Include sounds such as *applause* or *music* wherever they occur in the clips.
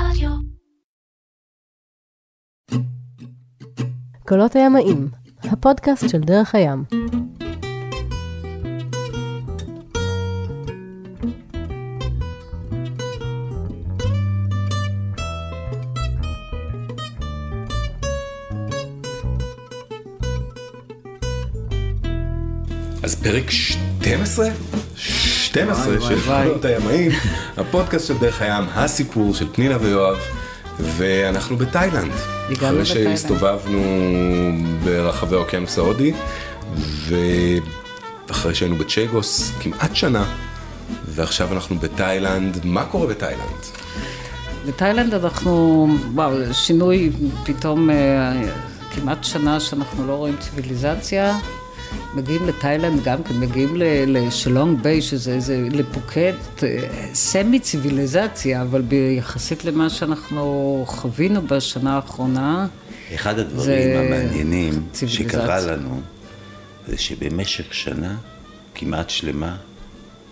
רדיו. קולות הימאים, הפודקאסט של דרך הים. אז פרק 12? 12 וואי, של. קולות הימאים, הפודקאסט של דרך הים, הסיפור של פנינה ויואב, ואנחנו בתאילנד. אחרי. שהסתובבנו ברחבי האוקיינוס ההודי, ואחרי שהיינו בצ'גוס כמעט שנה, ועכשיו אנחנו בתאילנד, מה קורה בתאילנד? בתאילנד אנחנו, וואו, שינוי פתאום אה, כמעט שנה שאנחנו לא רואים ציוויליזציה. מגיעים לתאילנד גם כן, מגיעים לשלונג ביי, שזה איזה, לפוקט, אה, סמי ציוויליזציה, אבל ביחסית למה שאנחנו חווינו בשנה האחרונה, אחד הדברים זה המעניינים. שקרה לנו, זה שבמשך שנה כמעט שלמה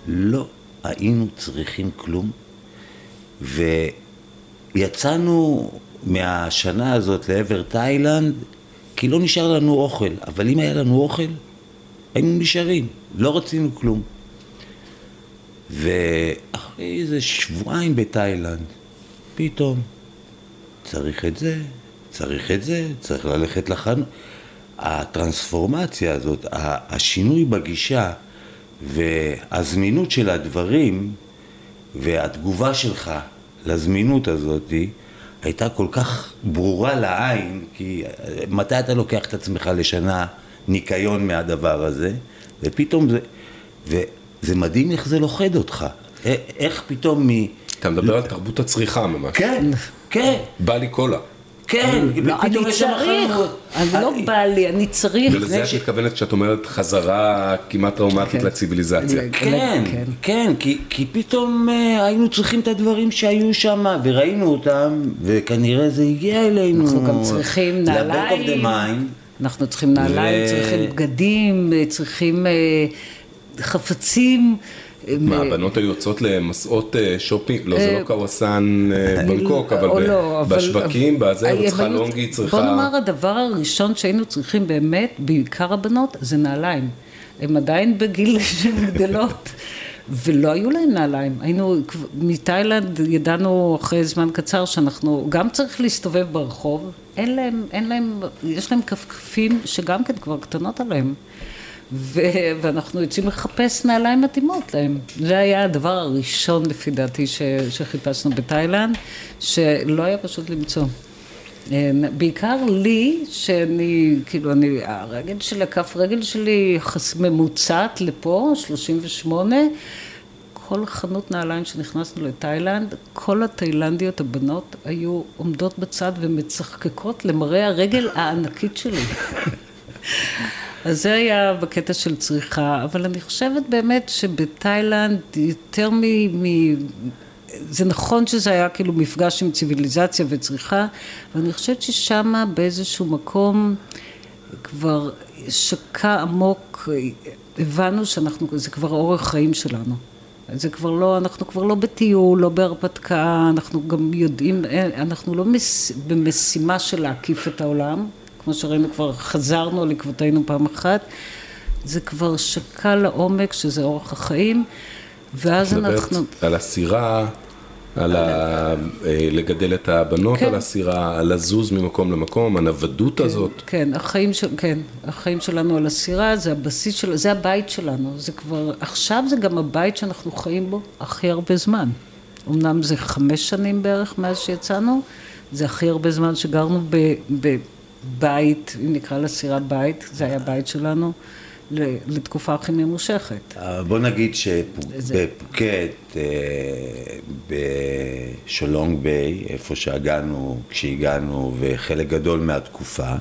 לא היינו צריכים כלום, ויצאנו מהשנה הזאת לעבר תאילנד, כי לא נשאר לנו אוכל, אבל אם היה לנו אוכל, היינו נשארים, לא רצינו כלום. ואחרי איזה שבועיים בתאילנד, פתאום צריך את זה, צריך את זה, צריך ללכת לחנות. הטרנספורמציה הזאת, השינוי בגישה והזמינות של הדברים והתגובה שלך לזמינות הזאת הייתה כל כך ברורה לעין, כי מתי אתה לוקח את עצמך לשנה ניקיון מהדבר הזה, ופתאום זה, וזה מדהים איך זה לוכד אותך, איך פתאום מ... אתה מדבר על תרבות הצריכה ממש. כן, כן, בא לי קולה. כן, לא, אני צריך. אני לא בא לי, אני צריך. ולזה זה את ש- מתכוונת כשאת אומרת חזרה כמעט טראומטית כן. לציוויליזציה. כן, כן. כן, כי, כי פתאום אה, היינו צריכים את הדברים שהיו שם, וראינו אותם, וכנראה זה הגיע אלינו. אנחנו גם צריכים נעליים. אנחנו צריכים נעליים, ו- צריכים בגדים, צריכים אה, חפצים. אה, מה, הבנות היו יוצאות למסעות אה, שופינג? לא, זה לא קוואסן אה, בנקוק, אבל לא, בשווקים, בזה, הם צריכה לונגי, בוא צריכה... נאמר, הדבר הראשון שהיינו צריכים באמת, בעיקר הבנות, זה נעליים. הן עדיין בגיל *laughs* שהן גדלות, ולא היו להן נעליים. היינו, מתאילנד ידענו אחרי זמן קצר שאנחנו, גם צריך להסתובב ברחוב, אין להם, אין להם, יש להם כפכפים שגם כן כבר קטנות עליהם. ו- ואנחנו יוצאים לחפש נעליים מתאימות להם. זה היה הדבר הראשון לפי דעתי ש- שחיפשנו בתאילנד, שלא היה פשוט למצוא. אה, בעיקר לי, שאני, כאילו, אני, הרגל שלי, הכף רגל שלי ממוצעת לפה, 38, כל חנות נעליים שנכנסנו לתאילנד, כל התאילנדיות הבנות היו עומדות בצד ומצחקקות למראה הרגל הענקית שלי. *laughs* אז זה היה בקטע של צריכה, אבל אני חושבת באמת שבתאילנד יותר מ... מ... זה נכון שזה היה כאילו מפגש עם ציוויליזציה וצריכה, אבל אני חושבת ששם באיזשהו מקום כבר שקע עמוק, הבנו שאנחנו, זה כבר אורח חיים שלנו. זה כבר לא, אנחנו כבר לא בטיול, לא בהרפתקה, אנחנו גם יודעים, אנחנו לא מס, במשימה של להקיף את העולם, כמו שראינו כבר חזרנו על עקבותינו פעם אחת, זה כבר שקע לעומק שזה אורח החיים, ואז את מדברת אנחנו... על הסירה, על ה- אה, לגדל את הבנות כן. על הסירה, על לזוז ממקום למקום, הנוודות הזאת. כן, החיים, של, כן, החיים שלנו על הסירה, זה הבסיס של, זה הבית שלנו, זה כבר, עכשיו זה גם הבית שאנחנו חיים בו הכי הרבה זמן. אמנם זה חמש שנים בערך מאז שיצאנו, זה הכי הרבה זמן שגרנו בבית, אם נקרא לסירה בית, זה היה בית שלנו, לתקופה הכי ממושכת. אה, בוא נגיד זה- שבפוקט, אה, בשולונג ביי, איפה שהגענו, כשהגענו, וחלק גדול מהתקופה,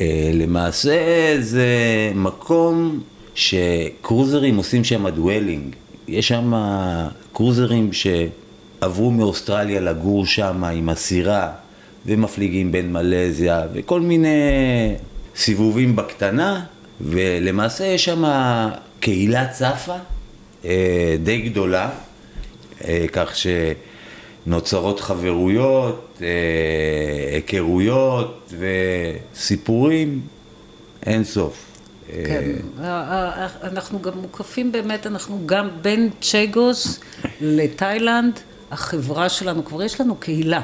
אה, למעשה זה מקום שקרוזרים עושים שם דואלינג. יש שם קרוזרים שעברו מאוסטרליה לגור שם עם הסירה, ומפליגים בין מלזיה, וכל מיני סיבובים בקטנה, ולמעשה יש שם קהילה צפה אה, די גדולה, אה, כך נוצרות חברויות, אה, היכרויות וסיפורים אין סוף. כן, אנחנו גם מוקפים באמת, אנחנו גם בין צ'גוס לתאילנד, החברה שלנו, כבר יש לנו קהילה.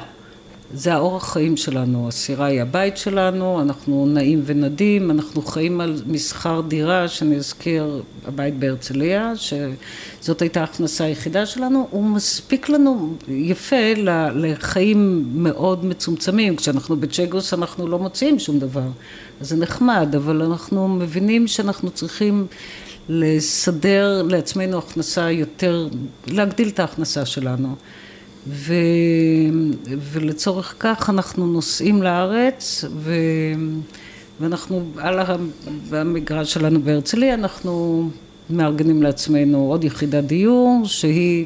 זה האורח חיים שלנו, הסירה היא הבית שלנו, אנחנו נעים ונדים, אנחנו חיים על מסחר דירה, שאני אזכיר, הבית בהרצליה, שזאת הייתה ההכנסה היחידה שלנו, הוא מספיק לנו יפה לחיים מאוד מצומצמים, כשאנחנו בצ'גוס אנחנו לא מוצאים שום דבר, אז זה נחמד, אבל אנחנו מבינים שאנחנו צריכים לסדר לעצמנו הכנסה יותר, להגדיל את ההכנסה שלנו. ו... ולצורך כך אנחנו נוסעים לארץ ו... ואנחנו על המגרש שלנו בהרצליה אנחנו מארגנים לעצמנו עוד יחידת דיור שהיא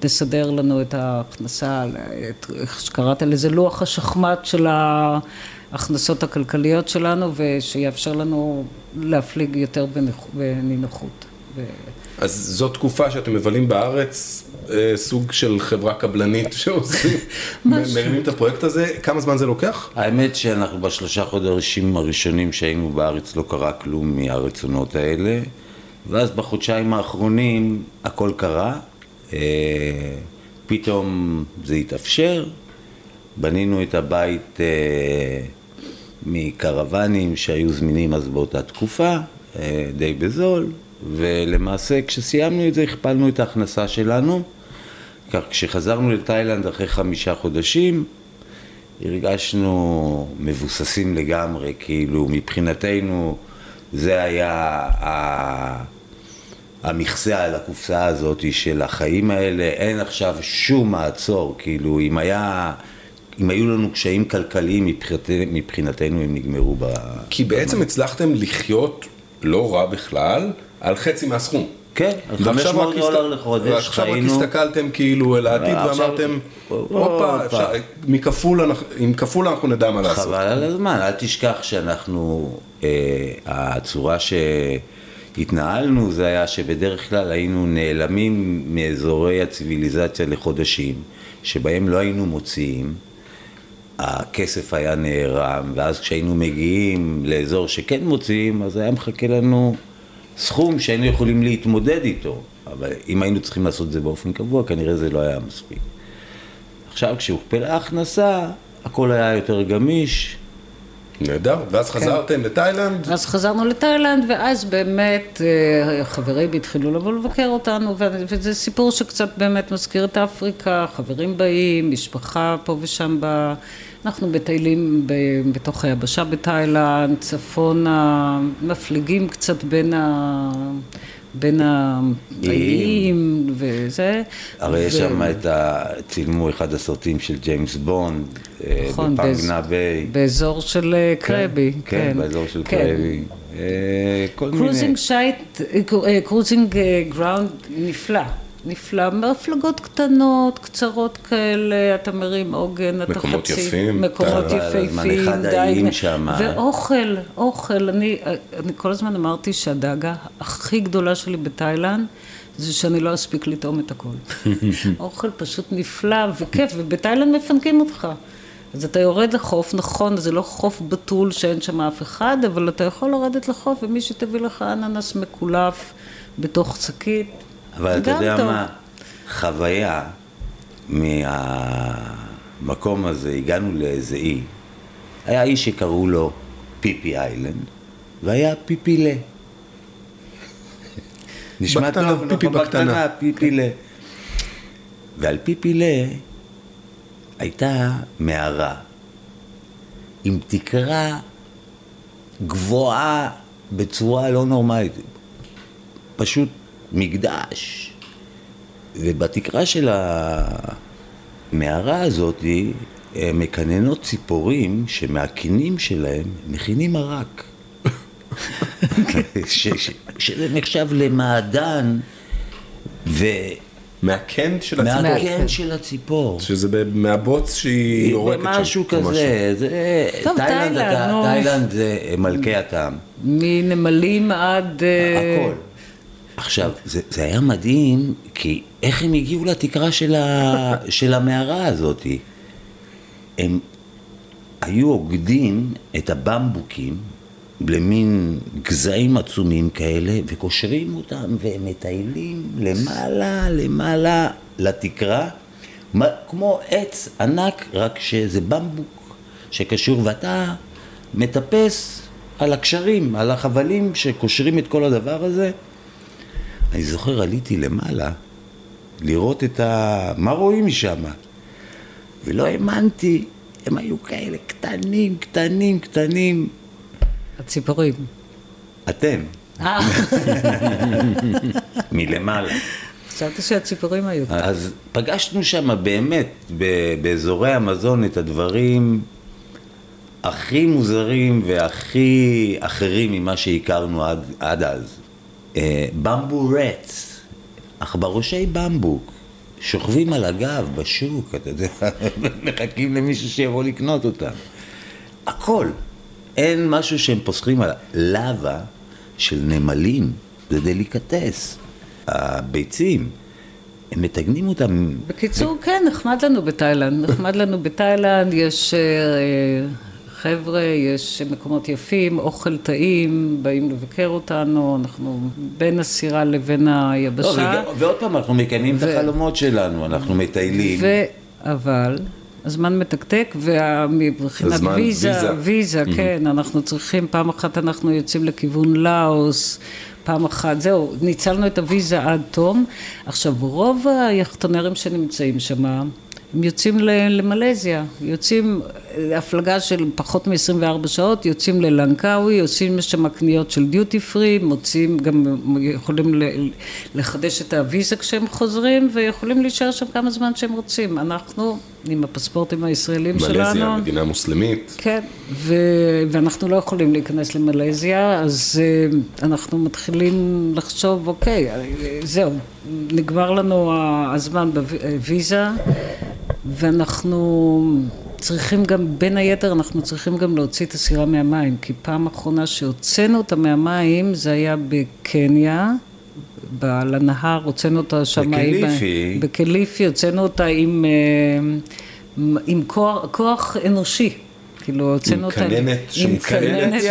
תסדר לנו את ההכנסה, את, איך שקראת לזה, לוח השחמט של ההכנסות הכלכליות שלנו ושיאפשר לנו להפליג יותר בנינוחות. אז זו תקופה שאתם מבלים בארץ, אה, סוג של חברה קבלנית שעושים, *laughs* מרימים את הפרויקט הזה, כמה זמן זה לוקח? האמת שאנחנו בשלושה חודשים הראשונים שהיינו בארץ לא קרה כלום מהרצונות האלה, ואז בחודשיים האחרונים הכל קרה, אה, פתאום זה התאפשר, בנינו את הבית אה, מקרוונים שהיו זמינים אז באותה תקופה, די בזול, ולמעשה כשסיימנו את זה הכפלנו את ההכנסה שלנו. כך כשחזרנו לתאילנד אחרי חמישה חודשים הרגשנו מבוססים לגמרי, כאילו מבחינתנו זה היה ה... המכסה על הקופסה הזאת של החיים האלה, אין עכשיו שום מעצור, כאילו אם היה, אם היו לנו קשיים כלכליים מבחינתנו, מבחינתנו הם נגמרו ב... כי בעצם הצלחתם לחיות לא רע בכלל, על חצי מהסכום. כן, 500 דולר לחודש, ועכשיו רק הסתכלתם כאילו אל העתיד ואמרתם, הופה, עם כפול אנחנו נדע מה לעשות. חבל על הזמן, אל תשכח שאנחנו, אה, הצורה שהתנהלנו זה היה שבדרך כלל היינו נעלמים מאזורי הציוויליזציה לחודשים, שבהם לא היינו מוציאים. הכסף היה נערם, ואז כשהיינו מגיעים לאזור שכן מוציאים, אז היה מחכה לנו סכום שהיינו יכולים להתמודד איתו, אבל אם היינו צריכים לעשות את זה באופן קבוע, כנראה זה לא היה מספיק. עכשיו, כשהוכפלה ההכנסה, הכל היה יותר גמיש. נהדר, ואז כן. חזרתם לתאילנד? אז חזרנו לתאילנד, ואז באמת אה, חברים התחילו לבוא לבקר אותנו, וזה סיפור שקצת באמת מזכיר את אפריקה, חברים באים, משפחה פה ושם ב... אנחנו מטיילים בתוך היבשה בתאילנד, צפונה, מפליגים קצת בין ה... בין האיים וזה. הרי יש שם את ה... צילמו אחד הסרטים של ג'יימס בונד, אה, נכון, ב Phang Nga Bay. באזור של אה, כן, קרבי. כן, כן, באזור של כן. קרבי. אה, כל מיני... cruising שייט, cruising ground נפלא. נפלא, הפלגות קטנות, קצרות כאלה, אתה מרים עוגן, אתה חצי... מקומות יפים. מקומות יפהפים, די. שם. ואוכל, אוכל. אני, אני כל הזמן אמרתי שהדגה הכי גדולה שלי בתאילנד זה שאני לא אספיק לטעום את הכל. *laughs* אוכל פשוט נפלא וכיף, ובתאילנד מפנקים אותך. אז אתה יורד לחוף, נכון, זה לא חוף בתול שאין שם אף אחד, אבל אתה יכול לרדת לחוף ומי שתביא לך אננס מקולף בתוך שקית. אבל אתה יודע טוב. מה, חוויה מהמקום הזה, הגענו לאיזה אי, היה אי שקראו לו פיפי איילנד, והיה פיפילה. *laughs* נשמע בקטנה, טוב, פיפי נכון, בקטנה, פיפילה. ועל פיפילה הייתה מערה עם תקרה גבוהה בצורה לא נורמלית. פשוט מקדש. ובתקרה של המערה הזאת מקננות ציפורים שמהקינים שלהם מכינים מרק. *laughs* שזה נחשב למעדן ו... מהקן של הציפור. מהקן של הציפור. שזה מהבוץ שהיא יורקת שם. משהו כזה. זה... טוב, תאילנד, תאילנד זה מלכי הטעם. מנמלים עד... אה, הכל. עכשיו, זה, זה היה מדהים, כי איך הם הגיעו לתקרה של, ה, של המערה הזאת? הם היו עוגדים את הבמבוקים למין גזעים עצומים כאלה, וקושרים אותם, והם מטיילים למעלה, למעלה לתקרה, כמו עץ ענק, רק שזה במבוק שקשור, ואתה מטפס על הקשרים, על החבלים שקושרים את כל הדבר הזה. אני זוכר, עליתי למעלה, לראות את ה... מה רואים משם? ולא האמנתי, הם היו כאלה קטנים, קטנים, קטנים. הציפורים. אתם, אה, *laughs* מלמעלה. חשבתי שהציפורים היו. אז פגשנו שם באמת, באזורי המזון, את הדברים הכי מוזרים והכי אחרים ממה שהכרנו עד, עד אז. אה, במבו רץ, עכברושי במבוק, שוכבים על הגב בשוק, אתה יודע, *laughs* מחכים למישהו שיבוא לקנות אותם. הכל. אין משהו שהם פוסחים עליו. לבה של נמלים זה דליקטס. הביצים, הם מטגנים אותם. בקיצור, כן, נחמד לנו בתאילנד. נחמד לנו בתאילנד, יש אה, חבר'ה, יש מקומות יפים, אוכל טעים, באים לבקר אותנו, אנחנו בין הסירה לבין לא, היבשה. וג- ועוד פעם, אנחנו מקיימים את ו- החלומות שלנו, אנחנו מטיילים. ו... אבל הזמן מתקתק, ומבחינת ויזה, ויזה. ויזה, כן, אנחנו צריכים, פעם אחת אנחנו יוצאים לכיוון לאוס, פעם אחת, זהו, ניצלנו את הוויזה עד תום. עכשיו, רוב היכטונרים שנמצאים שם, הם יוצאים למלזיה, יוצאים, הפלגה של פחות מ-24 שעות, יוצאים ללנקאווי, עושים שם קניות של דיוטי פרי, מוצאים, גם יכולים לחדש את הוויזה כשהם חוזרים, ויכולים להישאר שם כמה זמן שהם רוצים. אנחנו, עם הפספורטים הישראלים שלנו, מלזיה, מדינה מוסלמית. כן, ו... ואנחנו לא יכולים להיכנס למלזיה, אז אה, אנחנו מתחילים לחשוב, אוקיי, אה, זהו, נגמר לנו הזמן בוויזה, ואנחנו צריכים גם, בין היתר, אנחנו צריכים גם להוציא את הסירה מהמים, כי פעם אחרונה שהוצאנו אותה מהמים, זה היה בקניה. על הנהר, הוצאנו אותה שם, בקליפי. בקליפי, הוצאנו אותה עם, אה, עם כוח, כוח אנושי, כאילו הוצאנו אותה, כננת עם כננת,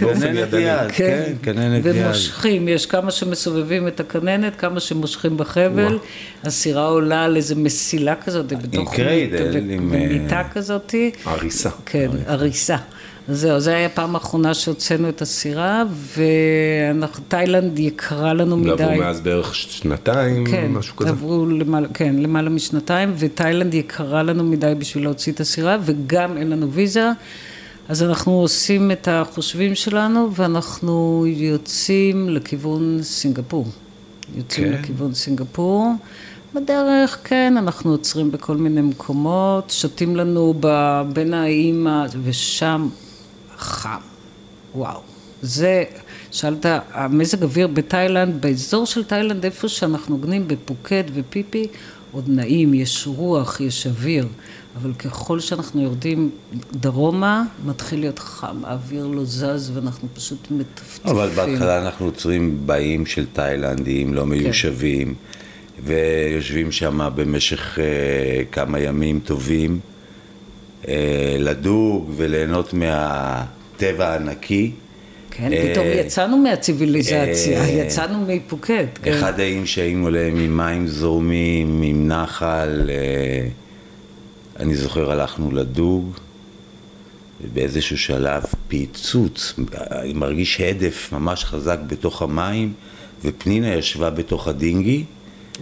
באופן כננת ידני. יד, כן, כננת יד. ומושכים, יש כמה שמסובבים את הכננת, כמה שמושכים בחבל, הסירה עולה על איזה מסילה כזאת, בתוך מיטה- אה, כזאת, הריסה. כן, הריסה. זהו, זו הייתה הפעם האחרונה שהוצאנו את הסירה, ותאילנד יקרה לנו מדי. ועברו מאז בערך שנתיים, כן, משהו כזה. עברו למעלה, כן, למעלה משנתיים, ותאילנד יקרה לנו מדי בשביל להוציא את הסירה, וגם אין לנו ויזה, אז אנחנו עושים את החושבים שלנו, ואנחנו יוצאים לכיוון סינגפור. יוצאים כן. לכיוון סינגפור. בדרך, כן, אנחנו עוצרים בכל מיני מקומות, שותים לנו בין האיים, ה- ושם חם. וואו. זה, שאלת, המזג אוויר בתאילנד, באזור של תאילנד, איפה שאנחנו גנים, בפוקט ופיפי, עוד נעים, יש רוח, יש אוויר. אבל ככל שאנחנו יורדים דרומה, מתחיל להיות חם, האוויר לא זז ואנחנו פשוט מטפטפים. אבל בהתחלה אנחנו עוצרים באים של תאילנדים לא מיושבים, ויושבים שם במשך אה, כמה ימים טובים, לדוג וליהנות מהטבע הנקי. כן, אה, פתאום יצאנו מהציוויליזציה, אה, יצאנו מפוקט. כן. אחד האיים שהיינו להם עם מים זורמים, עם נחל, אה, אני זוכר הלכנו לדוג, ובאיזשהו שלב פיצוץ, אני מרגיש הדף ממש חזק בתוך המים, ופנינה ישבה בתוך הדינגי,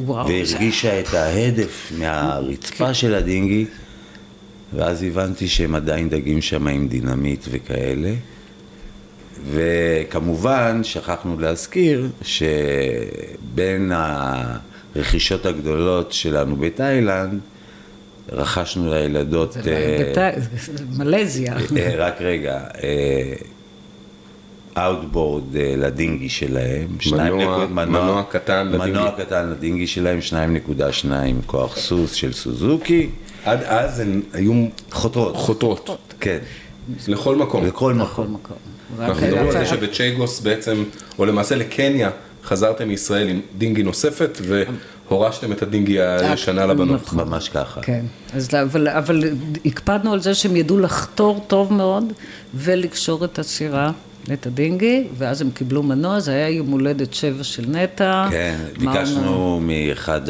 וואו, והרגישה את ההדף מהרצפה של הדינגי, ואז הבנתי שהם עדיין דגים שם עם דינמיט וכאלה. וכמובן, שכחנו להזכיר שבין הרכישות הגדולות שלנו בתאילנד, רכשנו לילדות... זה אה, בתא- מלזיה. אה, רק רגע, outboard ל dinghy שלהם. מנוע- נקוד- מנוע קטן ל dinghy. מנוע קטן ל dinghy שלהם, 2.2 כוח סוס של סוזוקי. עד אז הן היו חותרות. חותרות. כן, לכל מקום. לכל מקום. אנחנו מדברים על זה שבצ'ייגוס בעצם, או למעשה לקניה, חזרתם מישראל עם דינגי נוספת והורשתם את הדינגי הישנה לבנות. ממש ככה. כן, אז, אבל, אבל הקפדנו על זה שהם ידעו לחתור טוב מאוד ולקשור את הסירה, את הדינגי, ואז הם קיבלו מנוע, זה היה יום הולדת שבע של נטע. כן, ביקשנו מאחד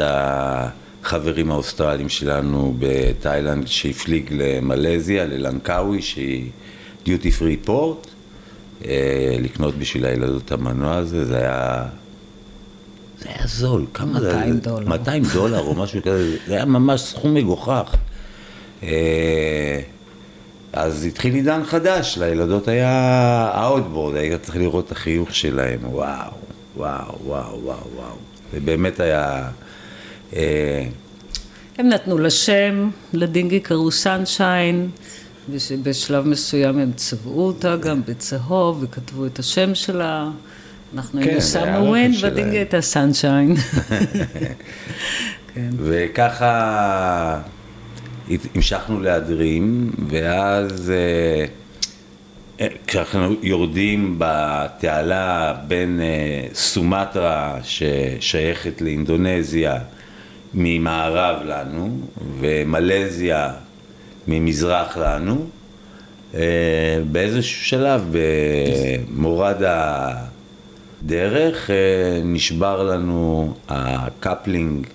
החברים האוסטרלים שלנו בתאילנד שהפליג למלזיה, ללנקאווי, שהיא duty free port, לקנות בשביל הילדות המנוע הזה, זה היה... זה היה זול, כמה זה? 200 דולר. 200 דולר או משהו כזה, זה היה ממש סכום מגוחך. אה, אז התחיל עידן חדש, לילדות היה ה outboard, היית צריך לראות את החיוך שלהם, וואו, וואו, וואו, וואו, וואו. זה באמת היה... אה, הם נתנו לה שם, לדינגי קראו סנשיין, ובשלב מסוים הם צבעו אותה גם בצהוב וכתבו את השם שלה. אנחנו כן, היינו זה היה סאמר הרכב ווין שלהם. והדינגי הייתה סנשיין. *laughs* כן. וככה המשכנו להדרים, ואז אה, כשאנחנו יורדים בתעלה בין אה, סומטרה ששייכת לאינדונזיה ממערב לנו, ומלזיה ממזרח לנו, אה, באיזשהו שלב במורד הדרך אה, נשבר לנו הקפלינג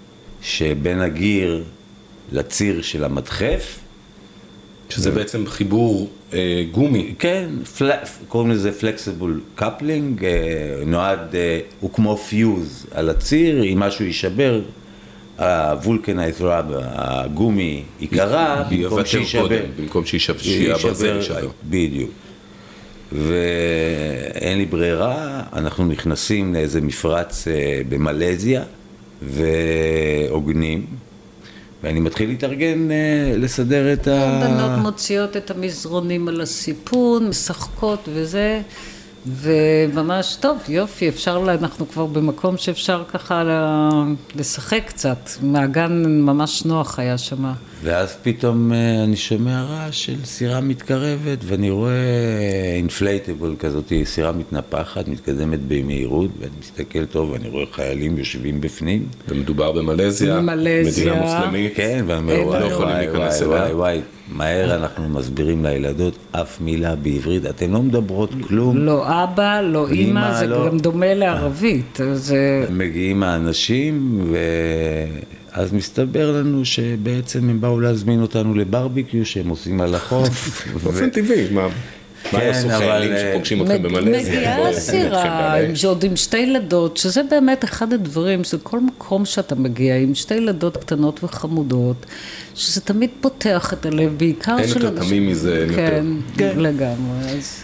שבין הגיר לציר של המדחף. שזה בעצם חיבור אה, גומי. כן, פל... קוראים לזה flexible coupling, נועד, אה, הוא כמו פיוז על הציר, אם משהו יישבר, ה vulcanized rubber, הגומי ייקרע, במקום שיישבר. במקום שיישבר, הברזל יישבר. בדיוק. ואין לי ברירה, אנחנו נכנסים לאיזה מפרץ אה, במלזיה ועוגנים, ואני מתחיל להתארגן אה, לסדר את ה... הבנות מוציאות את המזרונים על הסיפון, משחקות וזה, וממש טוב, יופי, אפשר, לה- אנחנו כבר במקום שאפשר ככה לשחק קצת, מעגן ממש נוח היה שם. ואז פתאום אה, אני שומע רעש של סירה מתקרבת, ואני רואה אינפלייטבל כזאת, סירה מתנפחת, מתקדמת במהירות, ואני מסתכל טוב, ואני רואה חיילים יושבים בפנים. ומדובר במלזיה, במלזיה. מדינה מוסלמית. כן, ואני אומר, אין וואי, לא יכולים וואי, להיכנס וואי, אליה. וואי, וואי, מהר אנחנו מסבירים לילדות אף מילה בעברית, אתן לא מדברות כלום. לא אבא, לא אימא, זה לא. גם דומה לערבית, זה... מגיעים האנשים, ואז מסתבר לנו שבעצם הם באו להזמין אותנו לברביקיו שהם עושים על החוף. *laughs* באופן טבעי, מה מה כן, יעשו אבל, חיילים אה, שפוגשים אתכם במלזיה? מגיעה בואו, סירה, נתחיל עם- שעוד עם שתי ילדות, שזה באמת אחד הדברים, שזה כל מקום שאתה מגיע עם שתי ילדות קטנות וחמודות, שזה תמיד פותח את הלב, בעיקר אין של יותר תמים מזה, אין כן, יותר. כן, לגמרי. אז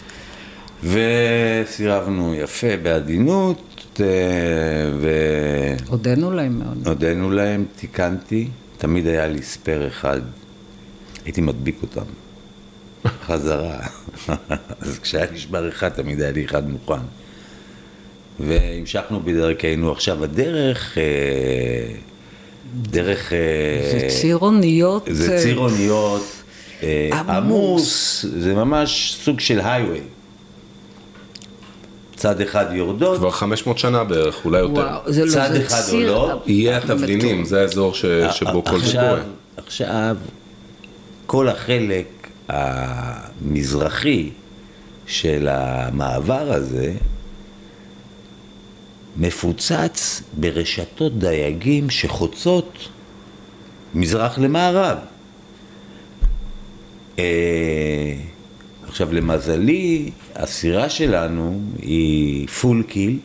וסירבנו יפה בעדינות, אה, הודינו להם מאוד. והודינו להם, תיקנתי, תמיד היה לי ספייר אחד, הייתי מדביק אותם, *laughs* חזרה. אז כשהיה נשבר אחד, תמיד היה לי אחד מוכן. והמשכנו בדרכנו. עכשיו, הדרך, אה, דרך... אה, זה ציר אוניות. זה ציר אוניות עמוס. עמוס, זה ממש סוג של הייווי. צד אחד יורדות, כבר 500 שנה בערך, אולי יותר. וואו, זה לא, צד זה אחד ציר עולות, יהיה התבלינים. זה האזור ש- שבו כל זה עכשיו, קורה. עכשיו, כל החלק המזרחי של המעבר הזה מפוצץ ברשתות דייגים שחוצות מזרח למערב. אה, עכשיו, למזלי, הסירה שלנו היא פול קיל,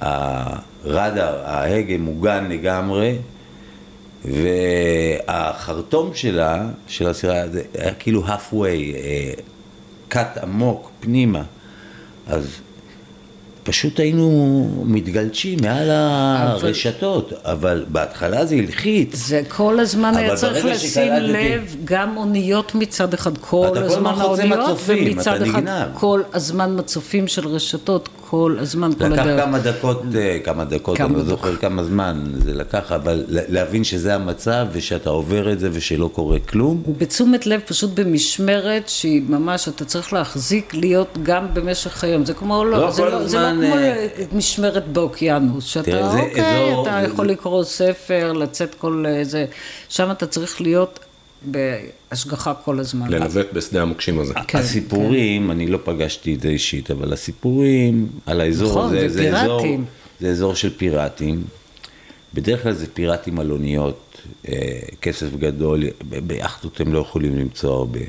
והרדאר, ההגה מוגן לגמרי, והחרטום שלה, של הסירה, זה היה כאילו halfway, אה, קאט עמוק פנימה. אז פשוט היינו מתגלשים מעל הרשתות, אבל בהתחלה זה הלחיץ. זה כל הזמן היה צריך לשים לב, גם אוניות מצד אחד, כל הזמן האוניות, ומצד אחד נגנב. כל הזמן מצופים של רשתות, כל הזמן, כל לקח הדרך. כמה דקות, אה, כמה דקות, כמה אני לא. זוכר כמה זמן זה לקח, אבל להבין שזה המצב ושאתה עובר את זה ושלא קורה כלום. בתשומת לב, פשוט במשמרת שהיא ממש, אתה צריך להחזיק להיות גם במשך היום. זה כמו, לא לא, זה לא, זה לא כמו אה, משמרת באוקיינוס, שאתה, תראה, אוקיי, אזור- אתה יכול לקרוא ספר, לצאת כל זה, שם אתה צריך להיות בהשגחה כל הזמן. לנווט בשדה המוקשים הזה. כן, הסיפורים, אני לא פגשתי את זה אישית, אבל הסיפורים על האזור נכון, הזה, זה זה אזור. זה אזור של פיראטים. בדרך כלל זה פיראטים על אוניות, אה, כסף גדול, ביאכטות הם לא יכולים למצוא הרבה.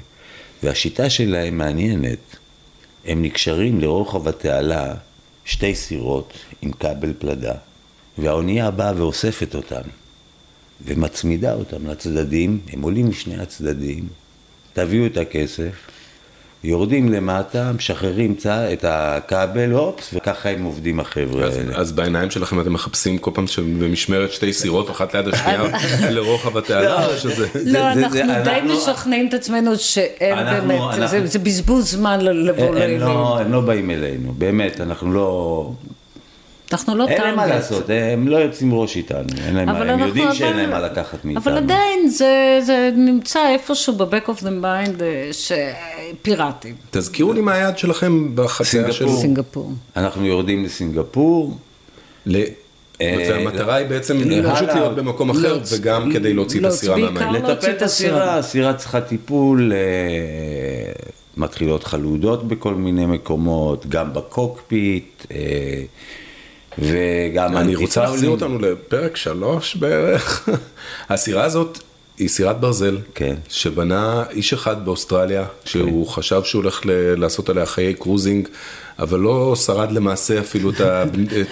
והשיטה שלהם מעניינת, הם נקשרים לרוחב התעלה שתי סירות עם כבל פלדה, והאונייה באה ואוספת אותם, ומצמידה אותם לצדדים, הם עולים משני הצדדים, תביאו את הכסף, יורדים למטה, משחררים צה- את הכבל, אופס, וככה הם עובדים החבר'ה אז, האלה. אז בעיניים שלכם אתם מחפשים כל פעם שבמשמרת שתי סירות אחת ליד השנייה *laughs* לרוחב התעלה, או שזה... זה- לא, אנחנו די משכנעים את עצמנו שאין אנחנו- באמת, אנחנו- זה- בזבוז זמן ל- לבוא לאלים. לא, הם לא באים אלינו, באמת, אנחנו לא... אנחנו לא אין להם מה טארגט. לעשות, הם לא יוצאים ראש איתנו, אין להם הם אנחנו- יודעים שאין אבל- להם מה לקחת מאיתנו. אבל עדיין זה, זה נמצא איפשהו ב-back of the mind אה, שפיראטים. תזכירו לי מה היעד שלכם בחצייה של... סינגפור. אנחנו יורדים לסינגפור, ל... אה, והמטרה היא בעצם להלאה. פשוט להיות במקום אחר וגם כדי להוציא את הסירה מהמים. לטפל את הסירה, הסירה. צריכה טיפול, אה, מתחילות חלודות בכל מיני מקומות, גם בקוקפיט, אה, וגם אני רוצה להחזיר. אותנו לפרק שלוש בערך. *laughs* הסירה הזאת היא סירת ברזל, כן. שבנה איש אחד באוסטרליה, שהוא חשב שהוא הולך ל- לעשות עליה חיי cruising, אבל לא שרד למעשה אפילו *laughs* את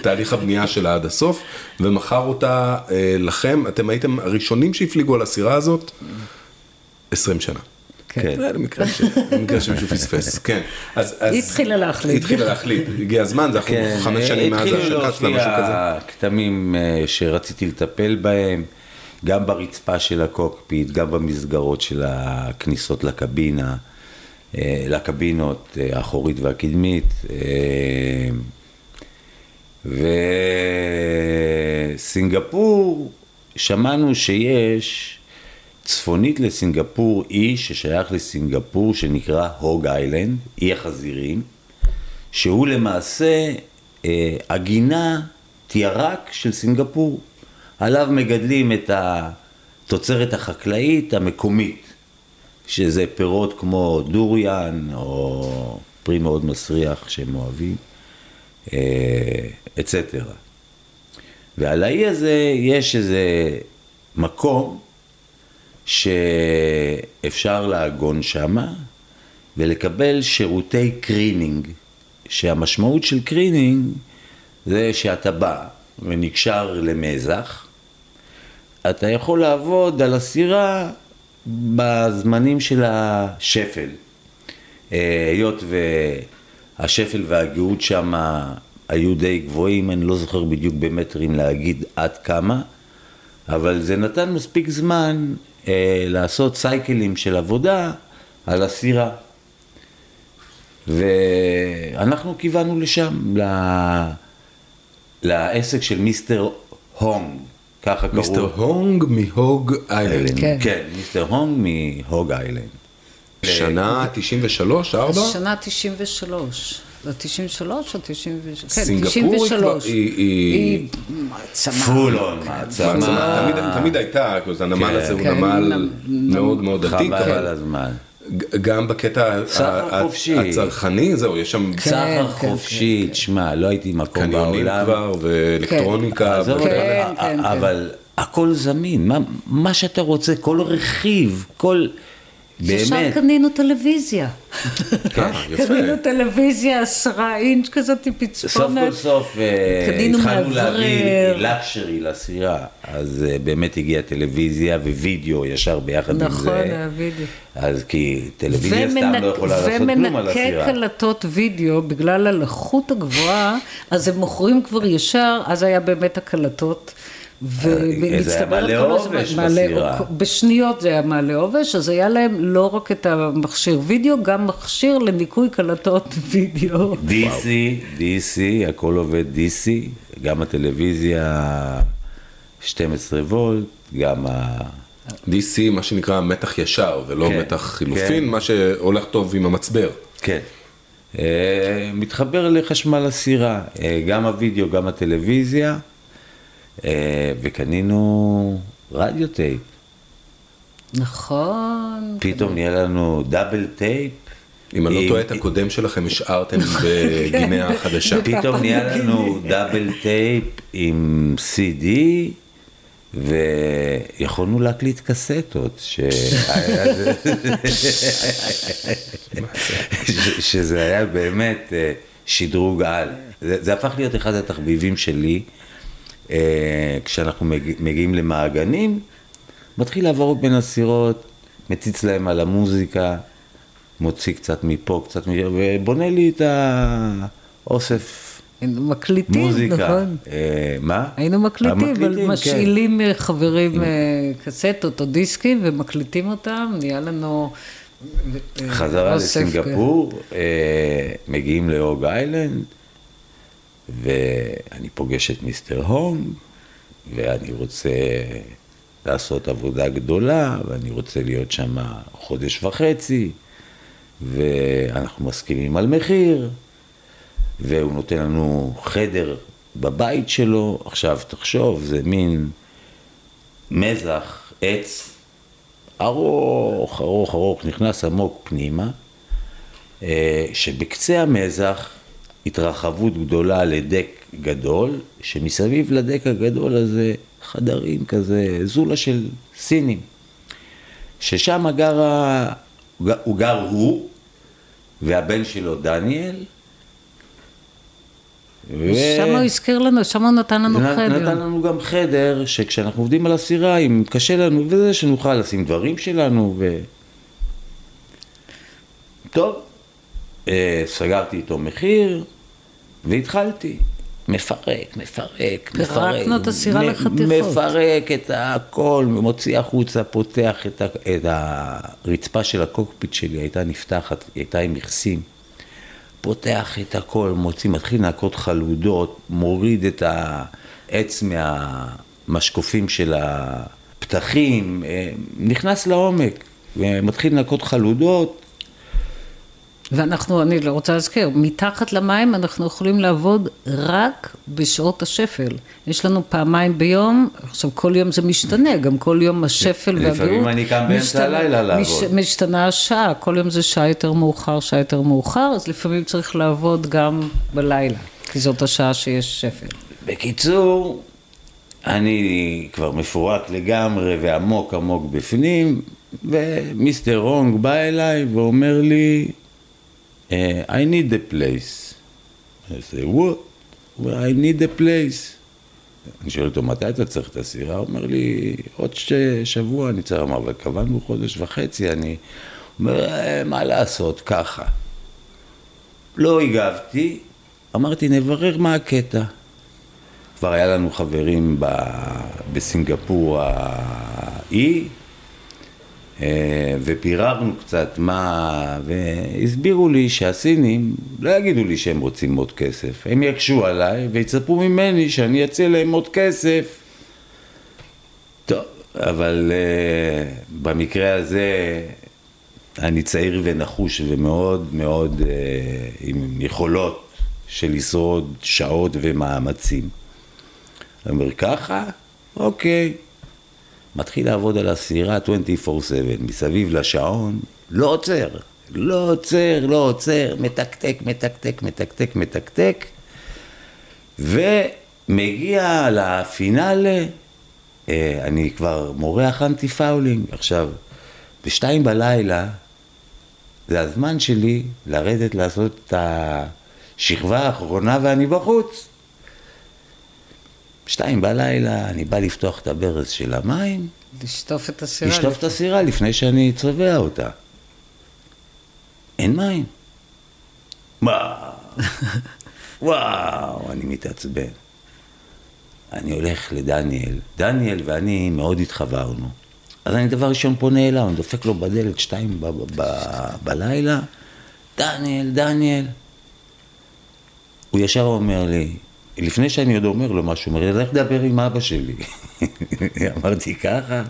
תהליך הבנייה שלה עד הסוף, ומכר אותה אה, לכם, אתם הייתם הראשונים שהפליגו על הסירה הזאת 20 שנה. כן. זה למקרה שמישהו פספס, כן. היא התחילה להחליט. היא התחילה להחליט, הגיע הזמן, זה אנחנו כן, חמש שנים מאז התחילו ההשקה שלה, משהו כזה. להופיע כתמים אה, שרציתי לטפל בהם, גם ברצפה של הקוקפיט, גם במסגרות של הכניסות לקבינה, אה, לקבינות אה, האחורית והקדמית. וסינגפור, שמענו שיש צפונית לסינגפור אי ששייך לסינגפור שנקרא הוג איילנד, אי החזירים, שהוא למעשה אה, הגינה תיארק של סינגפור. עליו מגדלים את התוצרת החקלאית המקומית, שזה פירות כמו דוריאן או פרי מאוד מסריח שהם אוהבים, אה, et cetera. ועל האי הזה יש איזה מקום שאפשר לעגון שמה ולקבל שירותי careening, שהמשמעות של careening זה שאתה בא ונקשר למזח, אתה יכול לעבוד על הסירה בזמנים של השפל. אה, היות והשפל והגאות שם היו די גבוהים, אני לא זוכר בדיוק במטרים להגיד עד כמה, אבל זה נתן מספיק זמן אה, לעשות סייקלים של עבודה על הסירה. ואנחנו כיוונו לשם, ל... לעסק של Mister Hong, ככה קראו. Mister Hong מ Hog Island. כן. כן, Mister Hong מ Hog Island. שנה 93, 4? שנה 93. זה 93 או 93? כן, סינגפור היא 93. כבר- היא- מעצמה. Full on, כן. מעצמה. מעצמה, תמיד- הייתה, כאילו, הנמל הזה הוא כן, נמל נמ- מאוד מאוד עתיק, חבל הזמן. גם בקטע. הצרכני, זהו, יש שם סחר כן, חופשי, תשמע, לא הייתי מקום קניונים בעולם. כבר, ואלקטרוניקה. כן, אבל- כן, הכל זמין, מה- מה שאתה רוצה, כל רכיב, כל... באמת, קנינו טלוויזיה. *laughs* אה, יפה. קנינו טלוויזיה עשרה אינץ' כזאת סוף פצפונת. כל סוף אה, התחלנו להביא. לקשרי לסירה, אז אה, באמת הגיעה טלוויזיה ווידאו ישר ביחד עם נכון, זה. הווידאו. אז כי טלוויזיה סתם לא יכולה לעשות כלום על ומנקה הסירה. קלטות וידאו בגלל הלחות הגבוהה, אז הם מוכרים כבר ישר, אז היה באמת הקלטות זה היה מעלה עובש בסירה. בשניות זה היה מעלה עובש, אז היה להם לא רק את המכשיר וידאו, גם מכשיר לניקוי קלטות *laughs* וידאו. DC, DC, הכל עובד DC, גם הטלוויזיה 12 וולט, גם ה... DC, מה שנקרא מתח ישר, ולא כן, מתח חילופין, כן. מה שהולך טוב עם המצבר. כן. אה, מתחבר לחשמל הסירה, אה, גם הוידאו, גם הטלוויזיה, אה, וקנינו רדיו טייפ. נכון. פתאום נהיה לנו double tape. אם אני לא טועה, את הקודם שלכם השארתם *laughs* בגינאה החדשה. פתאום נהיה *laughs* לנו double tape עם CD, ויכולנו להקליט קסטות, *laughs* שזה היה באמת אה, שדרוג על. זה, הפך להיות אחד התחביבים שלי, אה, כשאנחנו מג- מגיעים למעגנים, מתחיל לעבור בין הסירות, מציץ להם על המוזיקה, מוציא קצת מפה, קצת משם, ובונה לי את האוסף מקליטים, מוזיקה. נכון. אה, מה? היינו מקליטים, אבל המקליטים, כן. משאילים אה, חברים אה, קסטות או דיסקים ומקליטים אותם, נהיה לנו... אה, חזרה אוסף, כן. לסינגפור, אה, מגיעים להוג איילנד, ואני פוגש את מיסטר הונג, ואני רוצה לעשות עבודה גדולה, ואני רוצה להיות שם חודש וחצי, ואנחנו מסכימים על מחיר, והוא נותן לנו חדר בבית שלו. עכשיו, תחשוב, זה מין מזח, עץ, ארוך, ארוך, ארוך, נכנס עמוק פנימה, אה, שבקצה המזח התרחבות גדולה לדק גדול, שמסביב לדק הגדול הזה חדרים כזה, זולה של סינים, ששם גר, הוא גר הוא והבן שלו דניאל. ו- שם הוא הזכיר לנו, שם הוא נתן לנו נ- חדר. נתן לנו גם חדר, שכשאנחנו עובדים על הסירה, אם קשה לנו וזה, שנוכל לשים דברים שלנו ו... טוב, אה, סגרתי איתו מחיר, והתחלתי. מפרק, מפרק, מפרק. פירקנו את הסירה לחתיכות. מפרק את הכל, מוציא החוצה, פותח את, ה, את הרצפה של הקוקפיט שלי, הייתה נפתחת, הייתה עם מכסים. פותח את הכל, מוציא, מתחיל לנקות חלודות, מוריד את העץ מהמשקופים של הפתחים, אה, נכנס לעומק, ומתחיל לנקות חלודות, ואנחנו, אני לא רוצה להזכיר, מתחת למים אנחנו יכולים לעבוד רק בשעות השפל. יש לנו פעמיים ביום, עכשיו כל יום זה משתנה, גם כל יום השפל לפעמים והגאות. אני קם באמצע הלילה לעבוד. משתנה השעה, כל יום זה שעה יותר מאוחר, שעה יותר מאוחר, אז לפעמים צריך לעבוד גם בלילה, כי זאת השעה שיש שפל. בקיצור, אני כבר מפורק לגמרי ועמוק עמוק בפנים, ומיסטר רונג בא אליי ואומר לי, "אה, I need a place. I say, what? Well, I need a place. אני שואל אותו, מתי אתה צריך את הסירה? הוא אומר לי, עוד ש... שבוע אני צריך, אמר, אבל קבענו חודש וחצי, אני... אומר, "אה, מה לעשות, ככה. לא הגבתי, אמרתי, נברר מה הקטע. כבר היה לנו חברים ב... בסינגפור האי, ופיררנו קצת מה, והסבירו לי שהסינים לא יגידו לי שהם רוצים עוד כסף, הם יקשו עליי ויצפו ממני שאני אציע להם עוד כסף. טוב, אבל uh, במקרה הזה אני צעיר ונחוש ומאוד מאוד uh, עם יכולות של לשרוד שעות ומאמצים. אני אומר ככה, אוקיי. מתחיל לעבוד על הסירה 24/7, מסביב לשעון, לא עוצר, לא עוצר, לא עוצר, מתקתק, מתקתק, מתקתק, מתקתק, ומגיע לפינאלה, אה, אני כבר מורח anti-fouling. עכשיו, בשתיים בלילה, זה הזמן שלי לרדת לעשות את השכבה האחרונה ואני בחוץ. שתיים בלילה, אני בא לפתוח את הברז של המים, לשטוף את הסירה. לשטוף את הסירה לפני שאני צובע אותה. אין מים. מה? *laughs* וואו, אני מתעצבן. אני הולך לדניאל. דניאל ואני מאוד התחברנו. אז אני דבר ראשון פונה אליו, אני דופק לו בדלת שתיים ב- ב- ב- בלילה, דניאל, דניאל. הוא ישר אומר לי, לפני שאני עוד אומר לו משהו, הוא אומר לך לדבר עם אבא שלי. *laughs* אמרתי ככה,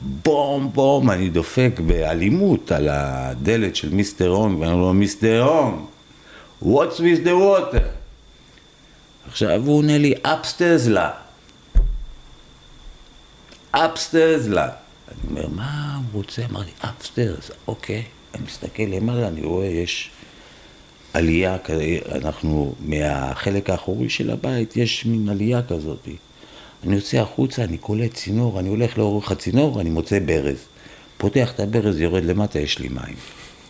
בום בום, אני דופק באלימות על הדלת של מיסטר הונג, ואני אומר לו, מיסטר הונג, what's with the water? עכשיו הוא עונה לי, upstairs לה. upstairs לה. אני אומר, מה הוא רוצה? אמר לי, upstairs, אוקיי. אני מסתכל למעלה, אני רואה, יש עלייה אנחנו, מהחלק האחורי של הבית, יש מין עלייה כזאת. אני יוצא החוצה, אני קולט צינור, אני הולך לאורך הצינור, אני מוצא ברז. פותח את הברז, יורד למטה, יש לי מים.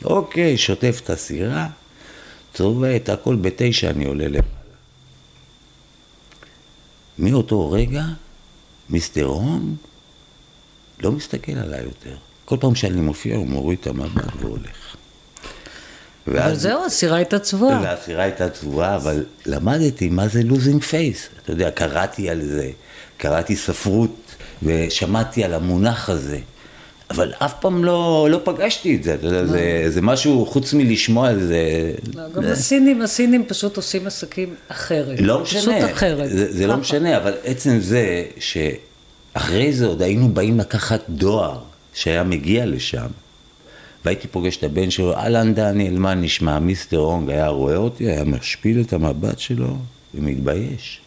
אוקיי, שוטף את הסירה, צובע את הכל, בתשע אני עולה למעלה. מאותו רגע, Mister הום לא מסתכל עליי יותר. כל פעם שאני מופיע הוא מוריד את המבט והולך. אבל זהו, הסירה הייתה צבועה. והסירה הייתה צבועה, אבל למדתי מה זה losing face. אתה יודע, קראתי על זה, קראתי ספרות ושמעתי על המונח הזה. אבל אף פעם לא, לא פגשתי את זה, אתה יודע, זה, זה משהו, חוץ מלשמוע על זה... לא, גם הסינים, הסינים פשוט עושים עסקים אחרת. לא משנה, פשוט אחרת. זה, זה לא. משנה, אבל עצם זה שאחרי זה עוד היינו באים לקחת דואר שהיה מגיע לשם, והייתי פוגש את הבן שלו, אהלן דניאל, מה נשמע? מיסטר הונג היה רואה אותי, היה משפיל את המבט שלו ומתבייש.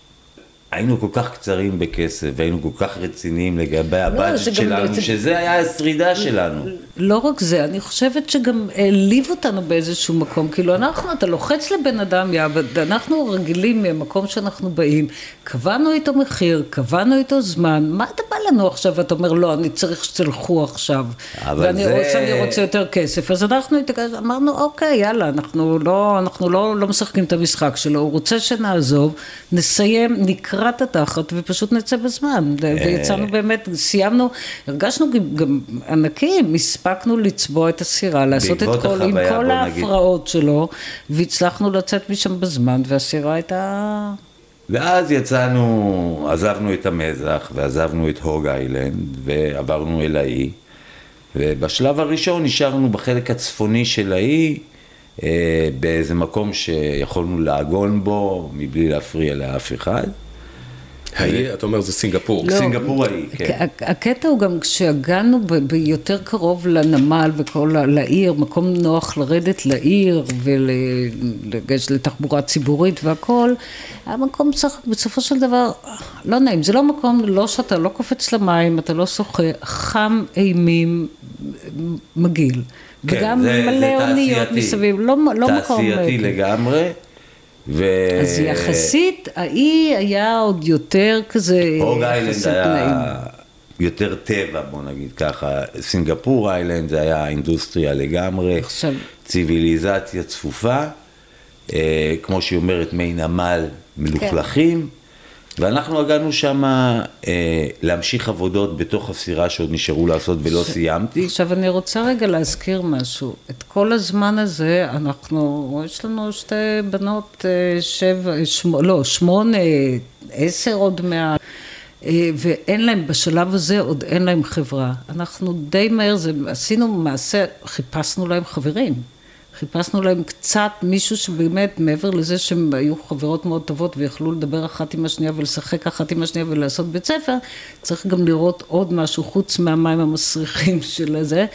היינו כל כך קצרים בכסף, והיינו כל כך רציניים לגבי הבאג'ט גם- שלנו, זה- שזה היה השרידה שלנו. לא רק זה, אני חושבת שגם העליב אותנו באיזשהו מקום. כאילו, אנחנו, אתה לוחץ לבן אדם יעבד, אנחנו רגילים מהמקום שאנחנו באים, קבענו איתו מחיר, קבענו איתו זמן, מה אתה בא לנו עכשיו ואתה אומר, לא, אני צריך שתלכו עכשיו. ואני זה- רוצה, שאני רוצה יותר כסף. אז אנחנו אמרנו, אוקיי, יאללה, אנחנו לא, אנחנו לא, לא משחקים את המשחק שלו, הוא רוצה שנעזוב, נסיים, נקרע את התחת ופשוט נצא בזמן. אה. ויצאנו באמת, סיימנו, הרגשנו גם, ענקים, הספקנו לצבוע את הסירה, לעשות את כל, עם כל. ההפרעות שלו, והצלחנו לצאת משם בזמן, והסירה הייתה... ואז יצאנו, עזבנו את המזח ועזבנו את הוג איילנד ועברנו אל האי ובשלב הראשון נשארנו בחלק הצפוני של האי אה, באיזה מקום שיכולנו לעגון בו מבלי להפריע לאף אחד. האי, אתה אומר זה סינגפור. לא. סינגפור האי, כן. הק- הקטע הוא גם כשהגענו ב- ביותר קרוב לנמל וכל ה- לעיר, מקום נוח לרדת לעיר ולגשת לתחבורה ציבורית והכל, היה מקום צריך, בסופו של דבר, לא נעים, זה לא מקום, לא שאתה לא קופץ למים, אתה לא שוחה, חם אימים, מגעיל. כן, וגם זה- מלא זה אוניות תעשייתי. מסביב, לא, לא מקום... תעשייתי אה, לגמרי. ו... אז יחסית, האי היה עוד יותר כזה... הוג איילנד. היה יותר טבע, בוא נגיד ככה. סינגפור איילנד זה היה אינדוסטריה לגמרי. עכשיו- ציוויליזציה צפופה, אה, כמו שהיא אומרת, מי נמל מלוכלכים. ואנחנו הגענו שם אה, להמשיך עבודות בתוך הסירה שעוד נשארו לעשות ולא סיימתי. עכשיו אני רוצה רגע להזכיר משהו. את כל הזמן הזה אנחנו, יש לנו שתי בנות, אה, שבע, שמונה, לא, שמונה, עשר עוד מעט. אה, ואין להם, בשלב הזה עוד אין להם חברה. אנחנו די מהר, זה, עשינו מעשה, חיפשנו להם חברים. חיפשנו להם קצת מישהו שבאמת, מעבר לזה שהם היו חברות מאוד טובות ויכלו לדבר אחת עם השנייה ולשחק אחת עם השנייה ולעשות בית ספר, צריך גם לראות עוד משהו חוץ מהמים המסריחים *laughs* של הזה.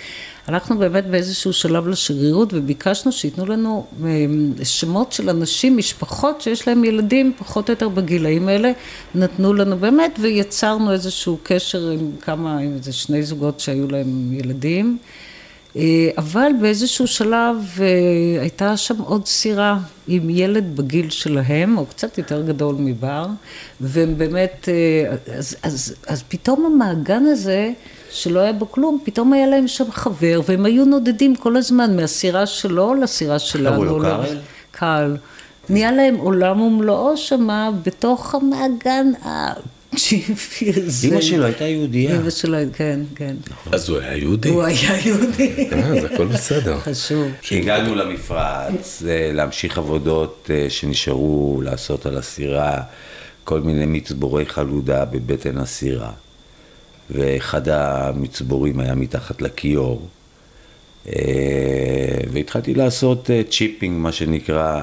הלכנו באמת באיזשהו שלב לשגרירות וביקשנו שייתנו לנו אה, שמות של אנשים, משפחות שיש להם ילדים פחות או יותר בגילאים האלה, נתנו לנו באמת ויצרנו איזשהו קשר עם כמה, עם איזה שני זוגות שהיו להם ילדים. אה, אבל באיזשהו שלב אה, הייתה שם עוד סירה עם ילד בגיל שלהם, או קצת יותר גדול מבר, והם באמת, אה, אז, אז, אז פתאום המעגן הזה, שלא היה בו כלום, פתאום היה להם שם חבר, והם היו נודדים כל הזמן מהסירה שלו לסירה שלנו. לו לא-? קהל. נהיה להם עולם ומלואו שמה, בתוך המעגן הזה. אימא שלו הייתה יהודייה. אמא שלו, כן, כן. אז הוא היה יהודי. הוא היה יהודי. אה, זה הכל בסדר. חשוב. הגענו למפרץ, אה, להמשיך עבודות אה, שנשארו לעשות על הסירה, כל מיני מצבורי חלודה בבטן הסירה, ואחד המצבורים היה מתחת לכיור, והתחלתי לעשות chipping, מה שנקרא,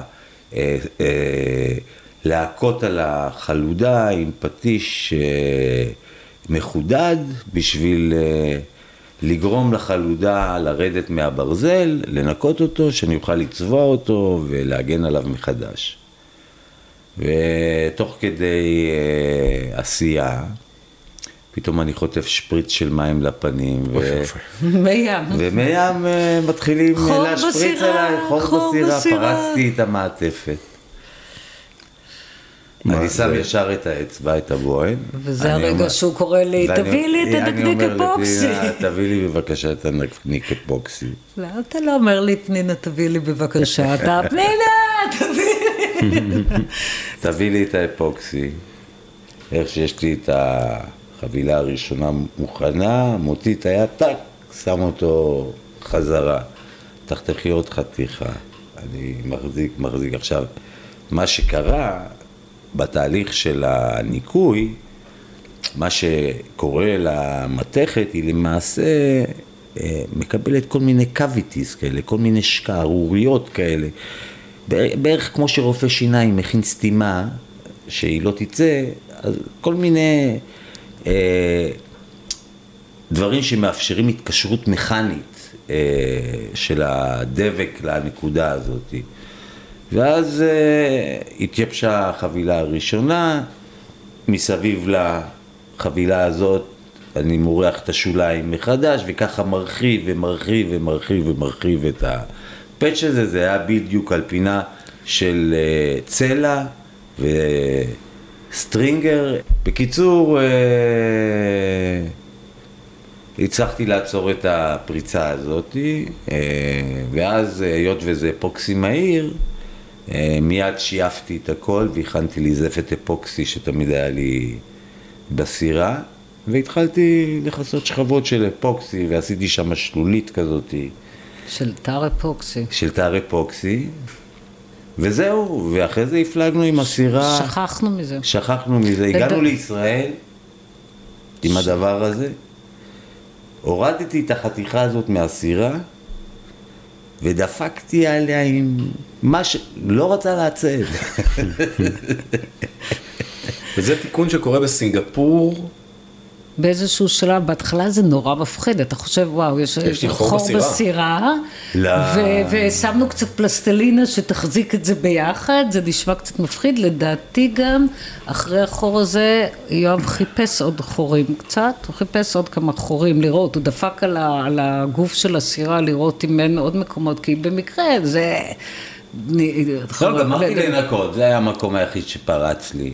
להכות על החלודה עם פטיש מחודד בשביל לגרום לחלודה לרדת מהברזל, לנקות אותו, שאני אוכל לצבוע אותו ולהגן עליו מחדש. ותוך כדי uh, עשייה, פתאום אני חוטף שפריץ של מים לפנים. ו... מי ים. ומי ים מתחילים להשפריץ עליי, חור בסירה. פרצתי את המעטפת. אני שם זה? ישר את האצבע, את הבוהן. וזה הרגע אומר- שהוא קורא לי, תביא לי את הנקניק אפוקסי. לפנינה, תביא לי בבקשה את הנקניק אפוקסי. לא, אתה לא אומר לי, פנינה, תביא לי בבקשה. אתה, *laughs* פנינה, תביא לי. תביא לי את האפוקסי. איך שיש לי את החבילה הראשונה מוכנה, מוציא את היד, טאק, שם אותו חזרה. תחתכי עוד חתיכה. אני מחזיק, מחזיק. עכשיו, מה שקרה בתהליך של הניקוי, מה שקורה למתכת היא למעשה אה, מקבלת כל מיני cavities כאלה, כל מיני שקערוריות כאלה. בערך- כמו שרופא שיניים מכין סתימה שהיא לא תצא, אז כל מיני אה, דברים שמאפשרים התקשרות מכנית אה, של הדבק לנקודה הזאת. ואז אה, התייבשה החבילה הראשונה, מסביב לחבילה הזאת אני מורח את השוליים מחדש, וככה מרחיב ומרחיב ומרחיב ומרחיב את הפאץ' הזה, זה היה בדיוק על פינה של אה, צלע וסטרינגר. בקיצור, אה, הצלחתי לעצור את הפריצה הזאת, אה, ואז היות וזה אפוקסי מהיר, מיד שייפתי את הכל והכנתי לי זפת אפוקסי שתמיד היה לי בסירה, והתחלתי לכסות שכבות של אפוקסי ועשיתי שם שלולית כזאת של תר אפוקסי. של תר אפוקסי, וזהו, ואחרי זה הפלגנו עם הסירה. שכחנו מזה. שכחנו מזה, הגענו וד- לישראל עם הדבר הזה, הורדתי את החתיכה הזאת מהסירה ודפקתי עליה עם מה ש... לא רצה לעצב. *laughs* וזה תיקון שקורה בסינגפור, באיזשהו שלב, בהתחלה זה נורא מפחיד, אתה חושב, וואו, יש, יש לי חור בסירה." בסירה, לא. ו- ושמנו קצת פלסטלינה שתחזיק את זה ביחד, זה נשמע קצת מפחיד, לדעתי גם, אחרי החור הזה, יואב חיפש עוד חורים קצת, הוא חיפש עוד כמה חורים לראות, הוא דפק על, ה- על הגוף של הסירה לראות אם אין עוד מקומות, כי במקרה זה... לא, גמרתי לנקות, זה היה המקום היחיד שפרץ לי.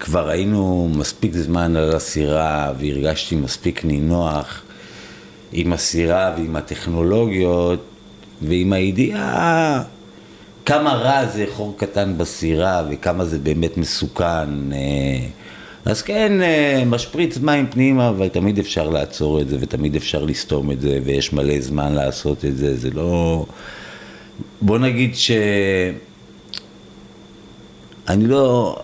כבר היינו מספיק זמן על הסירה והרגשתי מספיק נינוח עם הסירה ועם הטכנולוגיות ועם הידיעה כמה רע זה חור קטן בסירה וכמה זה באמת מסוכן. אה, אז כן, אה, משפריץ מים פנימה, אבל תמיד אפשר לעצור את זה ותמיד אפשר לסתום את זה ויש מלא זמן לעשות את זה, זה לא... בוא נגיד ש... אני לא...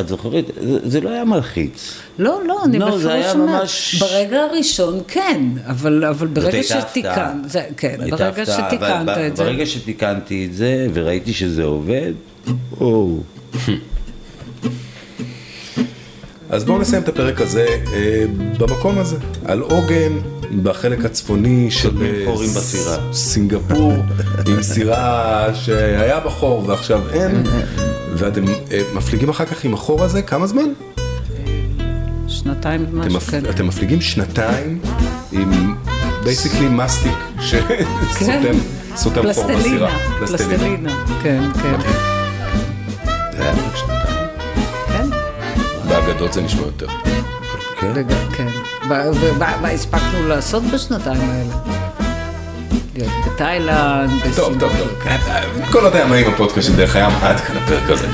את זוכרת? זה, זה לא היה מלחיץ. לא, לא, אני לא, בפירוש אומרת, ממש- ברגע הראשון כן, אבל, אבל ברגע שתיקנת. זה, כן, הייתה ברגע הפתעה, שתיקנת אבל את זה, ברגע שתיקנתי את זה וראיתי שזה עובד, או, אז בואו נסיים את הפרק הזה אה, במקום הזה, על עוגן בחלק הצפוני של אה, חורים בסירה. סינגפור, עם סירה שהיה בחור ועכשיו אין, ואתם אה, מפליגים אחר כך עם החור הזה, כמה זמן? שנתיים אתם, משהו, מפ... כן. אתם מפליגים שנתיים עם basically מסטיק שסותם סותם חור בסירה. כן. פלסטלינה, פלסטלינה, כן, כן, זה היה רק שנתיים. כן, באגדות זה נשמע יותר. כן? כן. ו- ומה מה הספקנו לעשות בשנתיים האלה? להיות בתאילנד, טוב, טוב, בסינגפור. טוב. כל עוד היה מהיר הפודקאסט של דרך הים, עד כאן הפרק הזה.